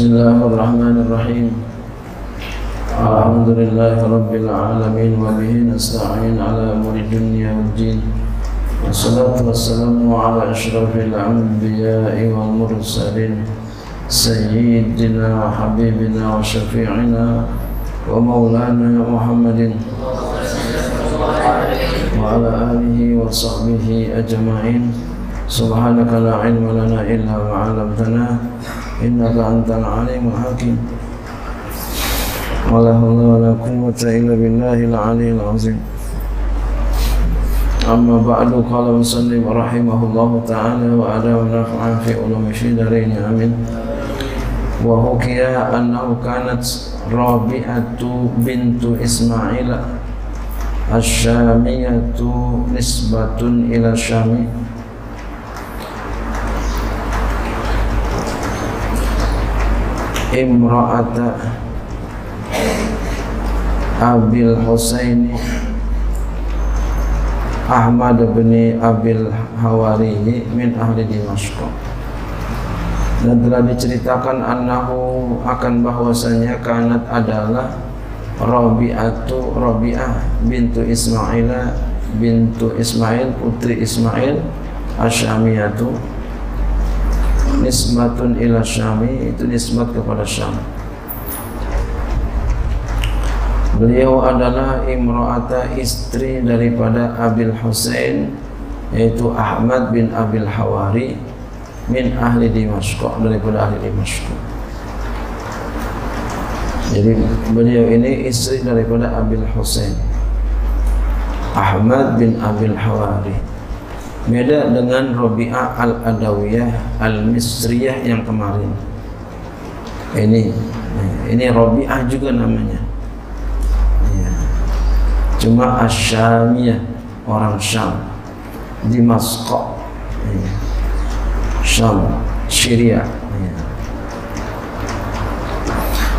بسم الله الرحمن الرحيم. الحمد لله رب العالمين وبه نستعين على أمور الدنيا والدين. والصلاة والسلام على أشرف الأنبياء والمرسلين سيدنا وحبيبنا وشفيعنا ومولانا محمد. وعلى آله وصحبه أجمعين. سبحانك لا علم لنا إلا ما علمتنا. إنك أنت العليم الحكيم. ولا حول ولا قوة إلا بالله العلي العظيم. أما بعد قال مسلم رحمه الله تعالى وأدام نفعا في علوم الدارين آمين. وحكي أنه كانت رابعة بنت إسماعيل الشامية نسبة إلى الشام imra'ata Abil Husaini Ahmad bin Abil Hawari min ahli Dimashq. Dan telah diceritakan annahu akan bahwasanya kanat adalah Rabi'atu Rabi'ah bintu Ismail bintu Ismail putri Ismail Asyamiyatu nisbatun ila syami itu nisbat kepada syam. Beliau adalah imro'ata istri daripada Abil Hussein yaitu Ahmad bin Abil Hawari min ahli Dimashq daripada ahli Dimashq. Jadi beliau ini istri daripada Abil Hussein Ahmad bin Abil Hawari Beda dengan Robi'ah Al-Adawiyah Al-Misriyah yang kemarin. Ini ini Robi'ah juga namanya. Ya. Cuma Asyamiyah orang Syam di Masqah. Ya. Syam, Syria. Ya.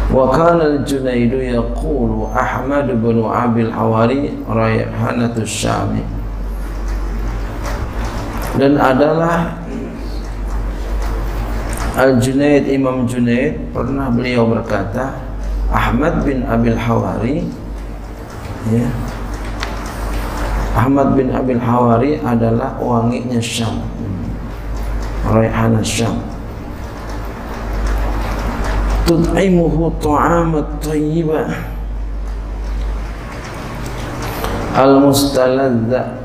Kana al-Junaidu yaqulu Ahmad bin Abil Hawari rayhanatus Syami dan adalah Al-Junaid Imam Junaid pernah beliau berkata Ahmad bin Abil Hawari ya Ahmad bin Abil Hawari adalah wanginya Syam Raihana Syam. Tud'imuhu ta'amat tayyibah Al-mustaladza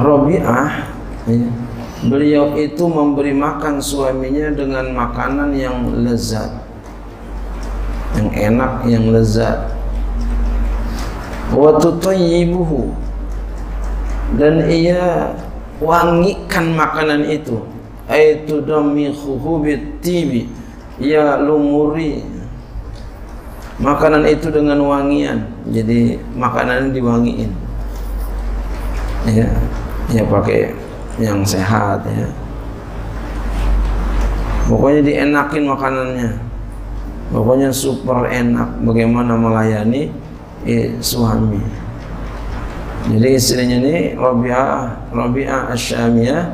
Rabi'ah. Ya, beliau itu memberi makan suaminya dengan makanan yang lezat. Yang enak yang lezat. Wa tutayyibuhu. Dan ia wangikan makanan itu. Aitu damikhuhu bitibi ia lumuri makanan itu dengan wangian. Jadi makanan diwangiin. Ya ya pakai yang sehat ya. Pokoknya dienakin makanannya. Pokoknya super enak bagaimana melayani eh, suami. Jadi istrinya ini Rabi'ah Rabi'ah Asyamiyah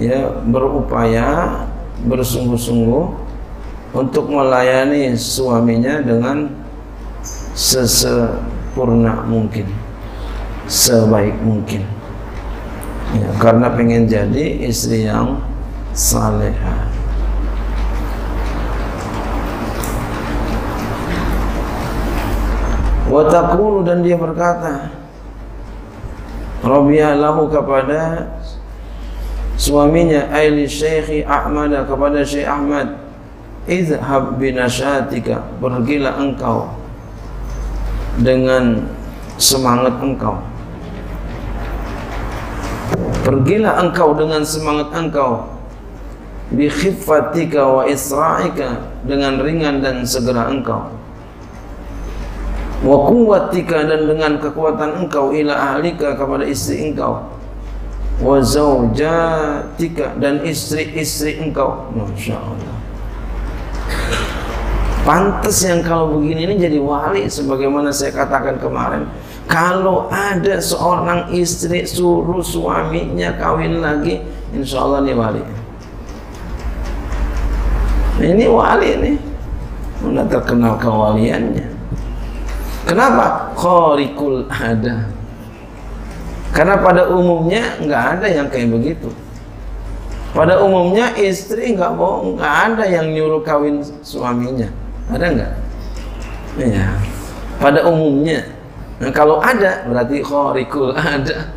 ya berupaya bersungguh-sungguh untuk melayani suaminya dengan sesempurna mungkin sebaik mungkin ya, karena pengen jadi istri yang salehah. Watakulu dan dia berkata Rabi'ah kepada suaminya Aili Syekhi Ahmad kepada Syekh Ahmad Izhab binasyatika Pergilah engkau Dengan semangat engkau Pergilah engkau dengan semangat engkau. Bi khiffatika wa isra'ika dengan ringan dan segera engkau. Wa quwwatika dan dengan kekuatan engkau ila ahlika kepada istri engkau. Wa zaujatika dan istri-istri engkau. Masya Allah pantas yang kalau begini ini jadi wali sebagaimana saya katakan kemarin kalau ada seorang istri suruh suaminya kawin lagi insya Allah nih wali. Ini wali nih. Udah terkenal kewaliannya? Kenapa? Khorikul ada karena pada umumnya nggak ada yang kayak begitu. Pada umumnya istri nggak mau nggak ada yang nyuruh kawin suaminya. Ada nggak? Ya pada umumnya nah, kalau ada berarti khorikul ada.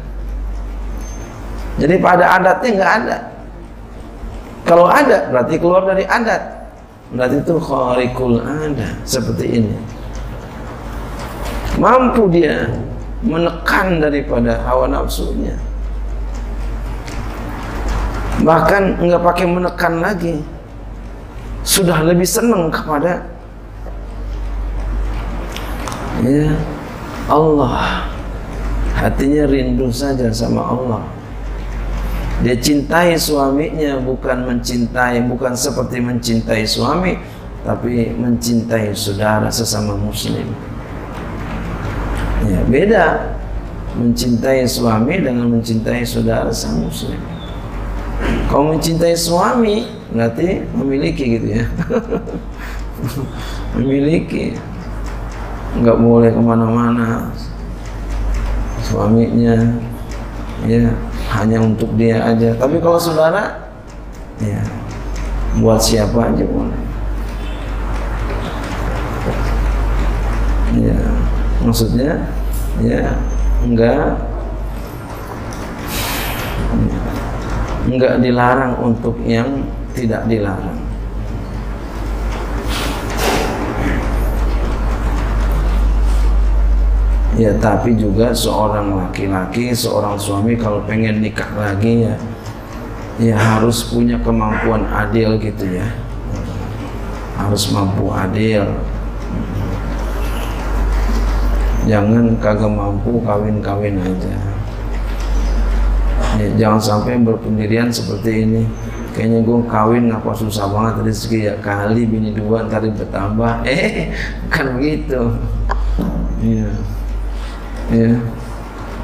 Jadi pada adatnya nggak ada. Kalau ada berarti keluar dari adat. Berarti itu khorikul ada seperti ini. Mampu dia menekan daripada hawa nafsunya. Bahkan nggak pakai menekan lagi. Sudah lebih senang kepada ya Allah. Hatinya rindu saja sama Allah. Dia cintai suaminya bukan mencintai bukan seperti mencintai suami tapi mencintai saudara sesama muslim. Ya beda mencintai suami dengan mencintai saudara sesama muslim. Kalau mencintai suami berarti memiliki gitu ya. Memiliki nggak boleh ke mana-mana. Suaminya ya hanya untuk dia aja. Tapi kalau saudara? Ya buat siapa aja boleh. Ya maksudnya ya enggak enggak dilarang untuk yang tidak dilarang. Ya tapi juga seorang laki-laki, seorang suami kalau pengen nikah lagi ya ya harus punya kemampuan adil gitu ya. Harus mampu adil. Jangan kagak mampu kawin-kawin aja. Ya, jangan sampai berpendirian seperti ini. Kayaknya gue kawin ngapa susah banget rezeki ya. Kali bini dua ntar bertambah eh bukan begitu. Ya ya.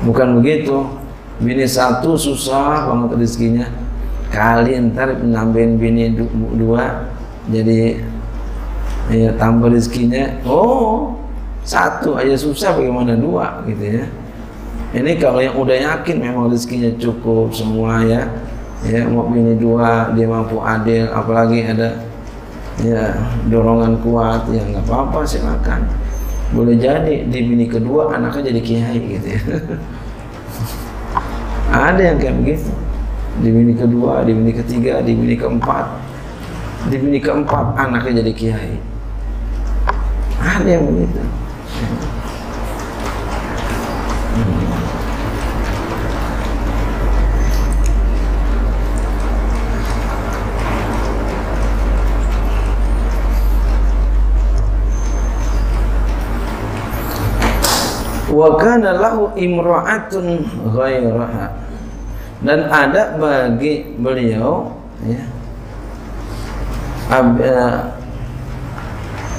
Bukan begitu. Bini satu susah banget rezekinya. Kali ntar nambahin bini dua jadi ya tambah rezekinya. Oh satu aja susah bagaimana dua gitu ya. Ini kalau yang udah yakin memang rezekinya cukup semua ya. Ya mau bini dua dia mampu adil apalagi ada ya dorongan kuat ya nggak apa-apa silakan boleh jadi di bini kedua anaknya jadi kiai gitu ya. Ada yang kayak begitu. Di bini kedua di bini ketiga di bini keempat. Di bini keempat anaknya jadi kiai. Ada yang begitu wa kana lahu imra'atun ghairaha dan ada bagi beliau ya Ab, uh,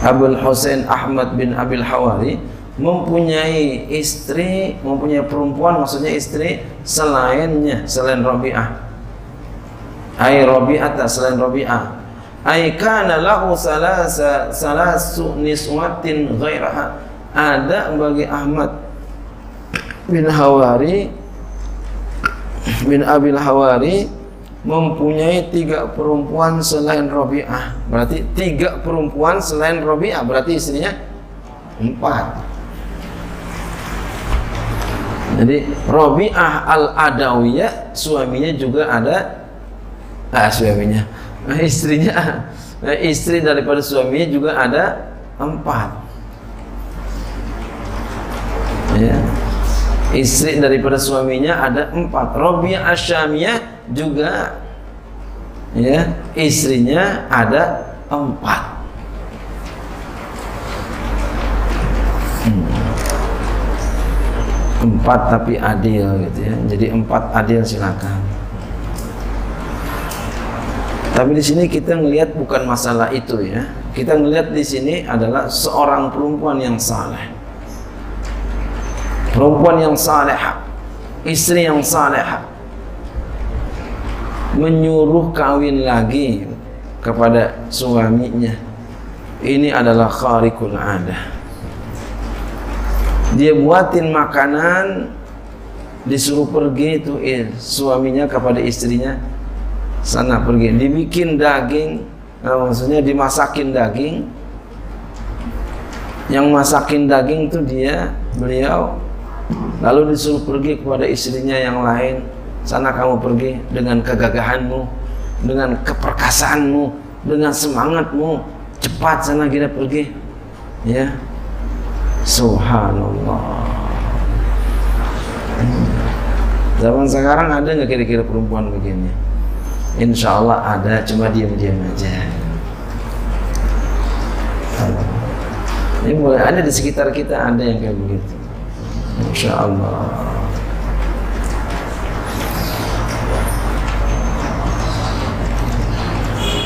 Abul Husain Ahmad bin Abil Hawari mempunyai istri, mempunyai perempuan maksudnya istri selainnya, selain Rabi'ah. Ai Rabi'ah selain Rabi'ah. Ai kana lahu salasa salasu niswatin ghairaha. Ada bagi Ahmad bin Hawari bin Abil Hawari mempunyai tiga perempuan selain Robi'ah berarti tiga perempuan selain Robi'ah berarti istrinya empat. Jadi Robi'ah al-Adawiyah suaminya juga ada ah suaminya. Istrinya istri daripada suaminya juga ada empat. Ya istri daripada suaminya ada empat. Robiah Asyamiyah juga ya istrinya ada empat. Hmm. empat tapi adil gitu ya. Jadi empat adil silakan. Tapi di sini kita ngelihat bukan masalah itu ya. Kita ngelihat di sini adalah seorang perempuan yang saleh perempuan yang salehah istri yang salehah menyuruh kawin lagi kepada suaminya. Ini adalah kharikul adah. Dia buatin makanan disuruh pergi itu eh, suaminya kepada istrinya sana pergi. Dibikin daging nah, maksudnya dimasakin daging. Yang masakin daging itu dia beliau lalu disuruh pergi kepada istrinya yang lain sana kamu pergi dengan kegagahanmu dengan keperkasaanmu dengan semangatmu. Cepat sana kita pergi. Ya. Subhanallah. Zaman sekarang ada nggak kira-kira perempuan begini? Insya Allah ada cuma diam-diam aja. Ini mulai ada di sekitar kita ada yang kayak begitu Insya Allah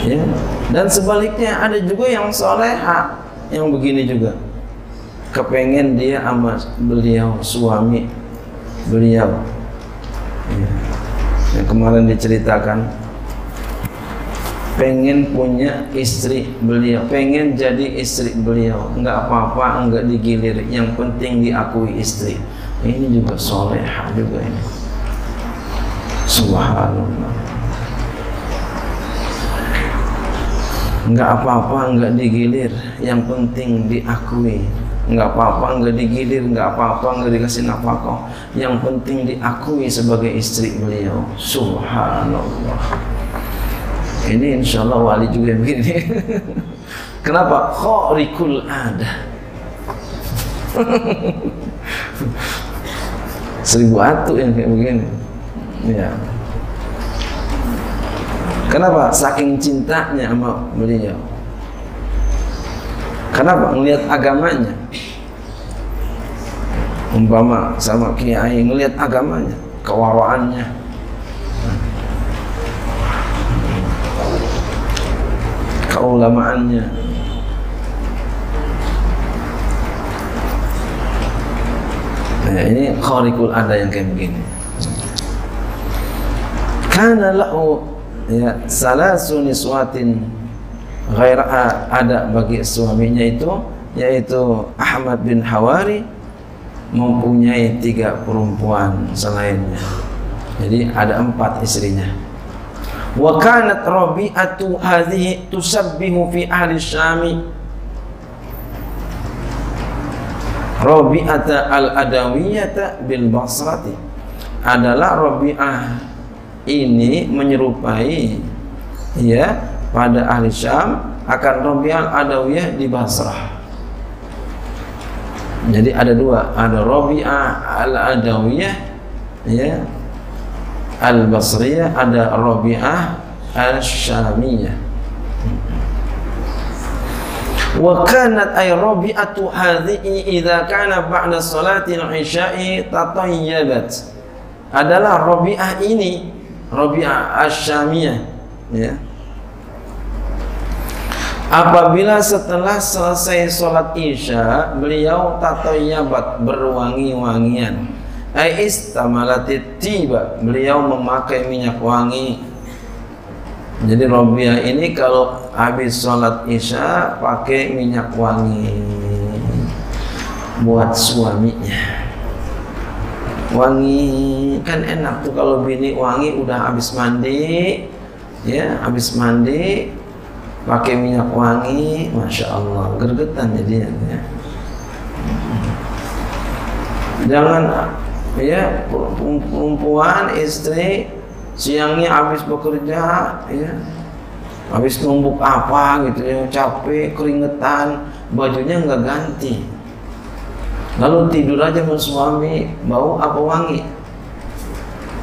ya dan sebaliknya ada juga yang soleha yang begini juga. Kepengen dia sama beliau suami beliau. Ya. yang kemarin diceritakan pengen punya istri beliau. Pengen jadi istri beliau. Nggak apa-apa nggak digilir. Yang penting diakui istri. Ini juga soleha juga ini. Subhanallah. Nggak apa-apa nggak digilir. Yang penting diakui. Nggak apa-apa nggak digilir. Nggak apa-apa nggak dikasih nafkah. Yang penting diakui sebagai istri beliau. Subhanallah ini insya Allah wali juga yang begini. Kenapa? Khorikul ada seribu atu yang kayak begini. Ya. Kenapa? Saking cintanya sama beliau. Kenapa? Melihat agamanya. Umpama sama kiai ngelihat agamanya kewaraannya keulamaannya nah ini kharikul ada yang kayak begini. Kana lahu ya salasu niswatin ghair ada bagi suaminya itu yaitu Ahmad bin Hawari mempunyai tiga perempuan selainnya. Jadi ada empat istrinya wa kanat rabi'atu hadhihi tusabbihu fi ahli syami. Rabi'ata al-adawiyata bil basrati. Adalah Rabi'ah ini menyerupai ya pada ahli Syam akan Rabi'ah al-adawiyah di Basrah. Jadi ada dua ada Rabi'ah al-adawiyah ya Al-Basriyah ada Rabi'ah Al-Syamiyah. Wa kanat ay rabi'atu hadhihi idza kana ba'da salati al-isya'i tatayyabat. Adalah rabi'ah ini rabi'ah asy-syamiyah ya. Apabila setelah selesai salat isya beliau tatayyabat berwangi-wangian ai istamalatit tiba beliau memakai minyak wangi jadi Robiah ini kalau habis sholat isya pakai minyak wangi buat suaminya wangi kan enak tuh kalau bini wangi udah habis mandi ya habis mandi pakai minyak wangi masya Allah gergetan jadinya ya. jangan ya perempuan istri siangnya habis bekerja ya. Habis numbuk apa gitu ya capek keringetan bajunya nggak ganti. Lalu tidur aja sama suami bau apa wangi?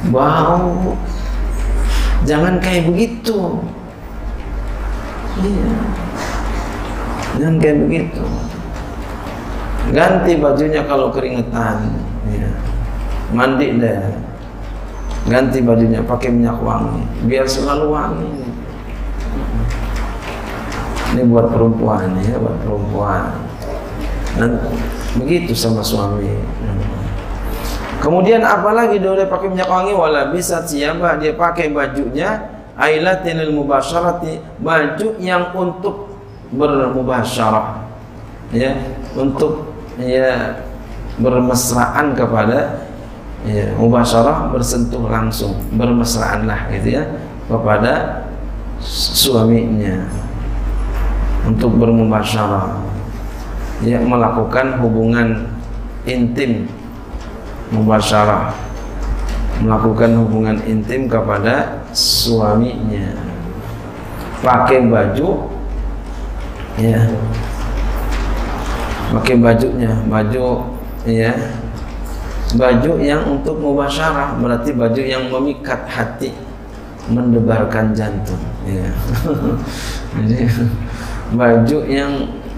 Bau. Jangan kayak begitu. Iya. Jangan kayak begitu. Ganti bajunya kalau keringetan ya mandi deh. Ganti bajunya pakai minyak wangi. Biar selalu wangi. Ini buat perempuan ya buat perempuan. Dan begitu sama suami. Kemudian apalagi dia pakai minyak wangi? Wala bisa siapa? Dia pakai bajunya ailatin mubasyarati baju yang untuk bermubasyarah ya untuk ya bermesraan kepada ya mubasyarah bersentuh langsung bermesraanlah gitu ya kepada suaminya untuk bermubasyarah. Ya melakukan hubungan intim mubasyarah. Melakukan hubungan intim kepada suaminya. Pakai baju ya. Pakai bajunya baju ya baju yang untuk mubasyarah berarti baju yang memikat hati mendebarkan jantung ya. Jadi baju yang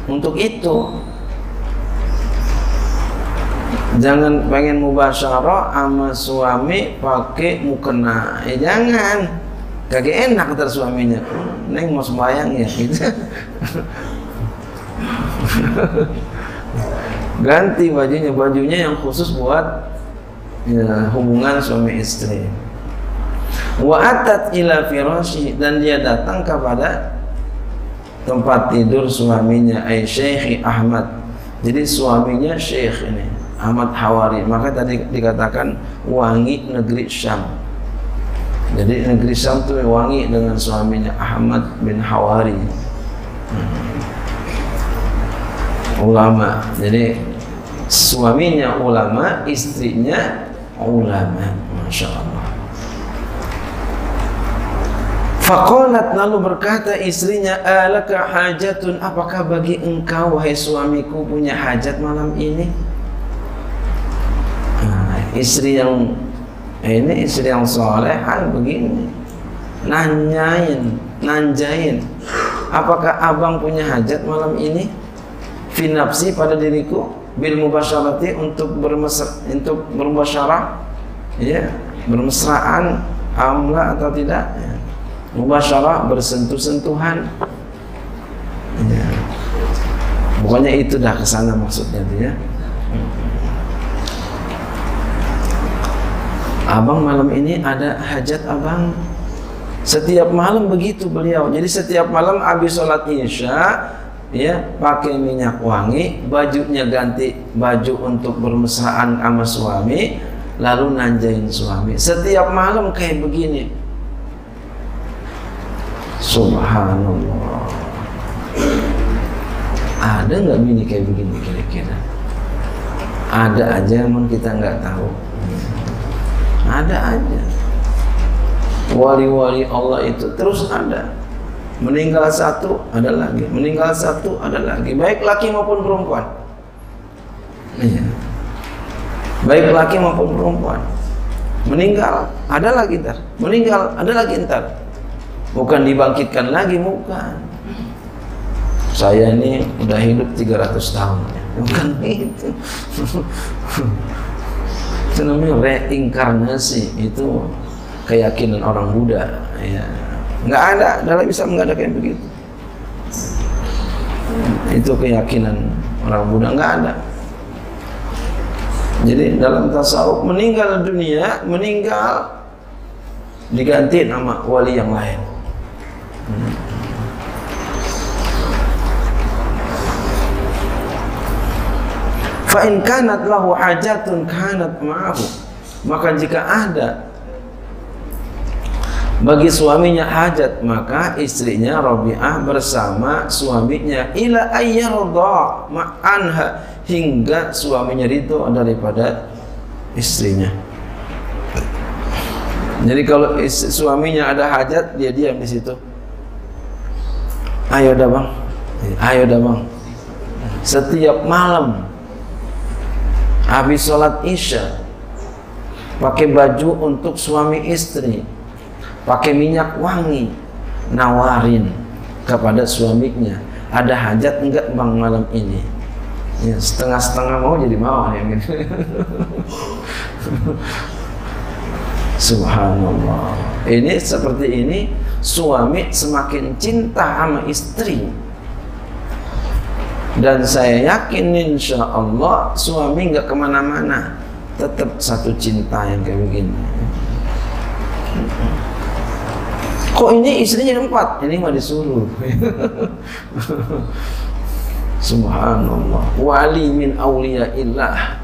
untuk itu. Jangan pengen mubasyarah sama suami pakai mukena ya jangan. Kagak enak kata suaminya. Neng mau sembahyang ya gitu ganti bajunya bajunya yang khusus buat ya, hubungan suami istri. Wa ila firashi dan dia datang kepada tempat tidur suaminya ay Syekh Ahmad. Jadi suaminya Syekh ini Ahmad Hawari. Maka tadi dikatakan wangi negeri Syam. Jadi negeri Syam itu wangi dengan suaminya Ahmad bin Hawari. Hmm. Ulama. Jadi suaminya ulama istrinya ulama. Masya Allah Fakolat lalu berkata istrinya Alaka hajatun? Apakah bagi engkau wahai suamiku punya hajat malam ini? Istri yang ini istri yang soleh hal begini. Nanyain nanjain apakah abang punya hajat malam ini finapsi pada diriku bil mubasyarati untuk bermesra untuk bermubasyarah ya bermesraan amla atau tidak ya. mubasyarah bersentuh-sentuhan ya. pokoknya itu dah ke sana maksudnya dia ya. Abang malam ini ada hajat abang Setiap malam begitu beliau Jadi setiap malam habis sholat isya ya pakai minyak wangi bajunya ganti baju untuk bermesraan sama suami lalu nanjain suami. Setiap malam kayak begini. Subhanallah. Ada nggak bini kayak begini kira-kira? Ada aja yang kita nggak tahu. Ada aja. Wali-wali Allah itu terus ada meninggal satu ada lagi meninggal satu ada lagi. Baik laki maupun perempuan. Iya. baik laki maupun perempuan. Meninggal ada lagi ntar. Meninggal ada lagi ntar. Bukan dibangkitkan lagi bukan. Saya ini udah hidup 300 tahun. Bukan itu. Itu namanya reinkarnasi. Itu keyakinan orang Buddha ya nggak ada dalam Islam nggak ada kayak begitu. Itu keyakinan orang Buddha nggak ada. Jadi dalam tasawuf meninggal dunia meninggal diganti nama wali yang lain. Hmm. fa in kanat lahu hajatun kanat ma'ahu. Maka jika ada bagi suaminya hajat maka istrinya Rabi'ah bersama suaminya. Ila ayyarda ma'anha hingga suaminya itu daripada istrinya. Jadi kalau suaminya ada hajat dia diam di situ. Ayo dah bang. Ayo dah bang. Setiap malam habis sholat isya pakai baju untuk suami istri pakai minyak wangi nawarin kepada suaminya ada hajat enggak bang malam ini? Ya, setengah-setengah mau jadi mau gitu subhanallah. Ini seperti ini suami semakin cinta sama istri. Dan saya yakin insya Allah suami nggak ke mana-mana. Tetap satu cinta yang kayak begini kok ini istrinya empat? Ini mah disuruh. Subhanallah. Wali min awliya illah.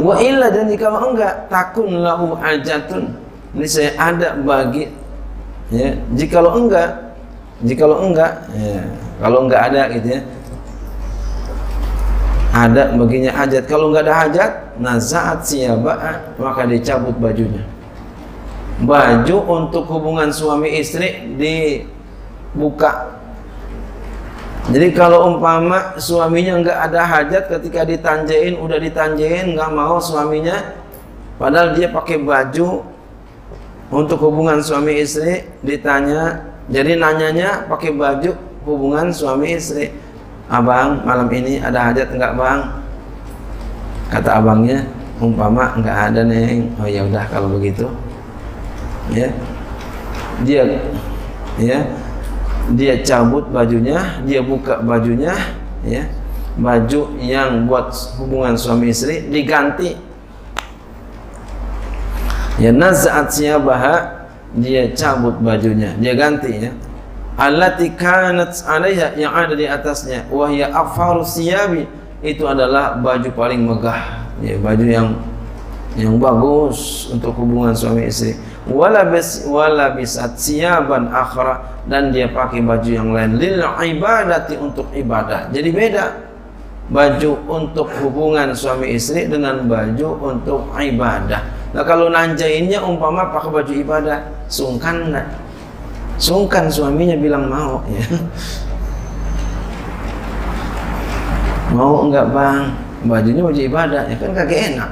Wa illa dan jika enggak takun lahu ajatun. Ini saya ada bagi ya. Jikalau enggak jikalau enggak ya. Kalau enggak ada gitu ya ada baginya hajat. Kalau enggak ada hajat nazaat siapa maka dicabut bajunya. Baju untuk hubungan suami istri dibuka. Jadi kalau umpama suaminya enggak ada hajat ketika ditanjain udah ditanjain enggak mau suaminya padahal dia pakai baju untuk hubungan suami istri ditanya. Jadi nanyanya pakai baju hubungan suami istri abang malam ini ada hajat enggak bang? Kata abangnya umpama enggak ada neng. Oh ya udah kalau begitu. Ya. Dia ya. Dia cabut bajunya dia buka bajunya ya. Baju yang buat hubungan suami istri diganti. Ya nazaat siyabaha dia cabut bajunya dia ganti ya allati kanat alaiha yang ada di atasnya. Wahya siyabi itu adalah baju paling megah. Ya baju yang yang bagus untuk hubungan suami istri. Wala bis wala bisat siyaban akhra dan dia pakai baju yang lain. Lil ibadati untuk ibadah. Jadi beda. Baju untuk hubungan suami istri dengan baju untuk ibadah. Nah kalau nanjainnya umpama pakai baju ibadah sungkan Sungkan suaminya bilang mau ya. Mau enggak bang? Bajunya baju ibadah ya kan kagak enak.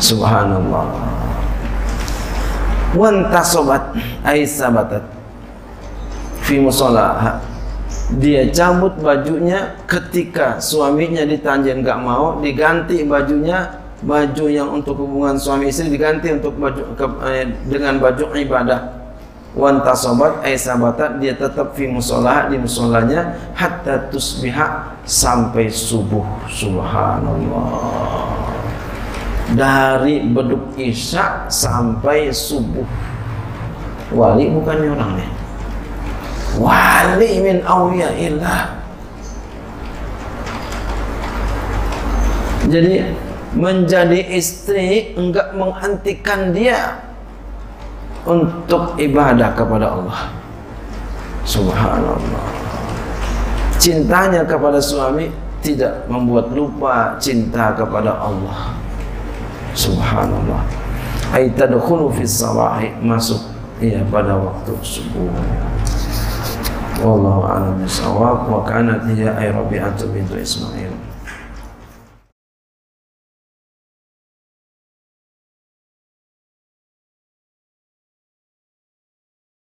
Subhanallah. Wanta sobat aisabatat fi musolah dia cabut bajunya ketika suaminya ditanjen enggak mau diganti bajunya baju yang untuk hubungan suami istri diganti untuk baju ke, eh, dengan baju ibadah. Wan tasabat ay sabatat dia tetap fi musolah di musolanya hatta tusbiha sampai subuh. Subhanallah. Dari beduk isya sampai subuh. Wali bukannya orangnya wali min awliyaillah jadi menjadi istri enggak menghentikan dia untuk ibadah kepada Allah. Subhanallah. Cintanya kepada suami tidak membuat lupa cinta kepada Allah. Subhanallah. Ay tadkhulu fi sabahi masuk iya pada waktu subuh. Wallahu a'lam bisawab wa kanat hiya ay rabi'atu bintu ismail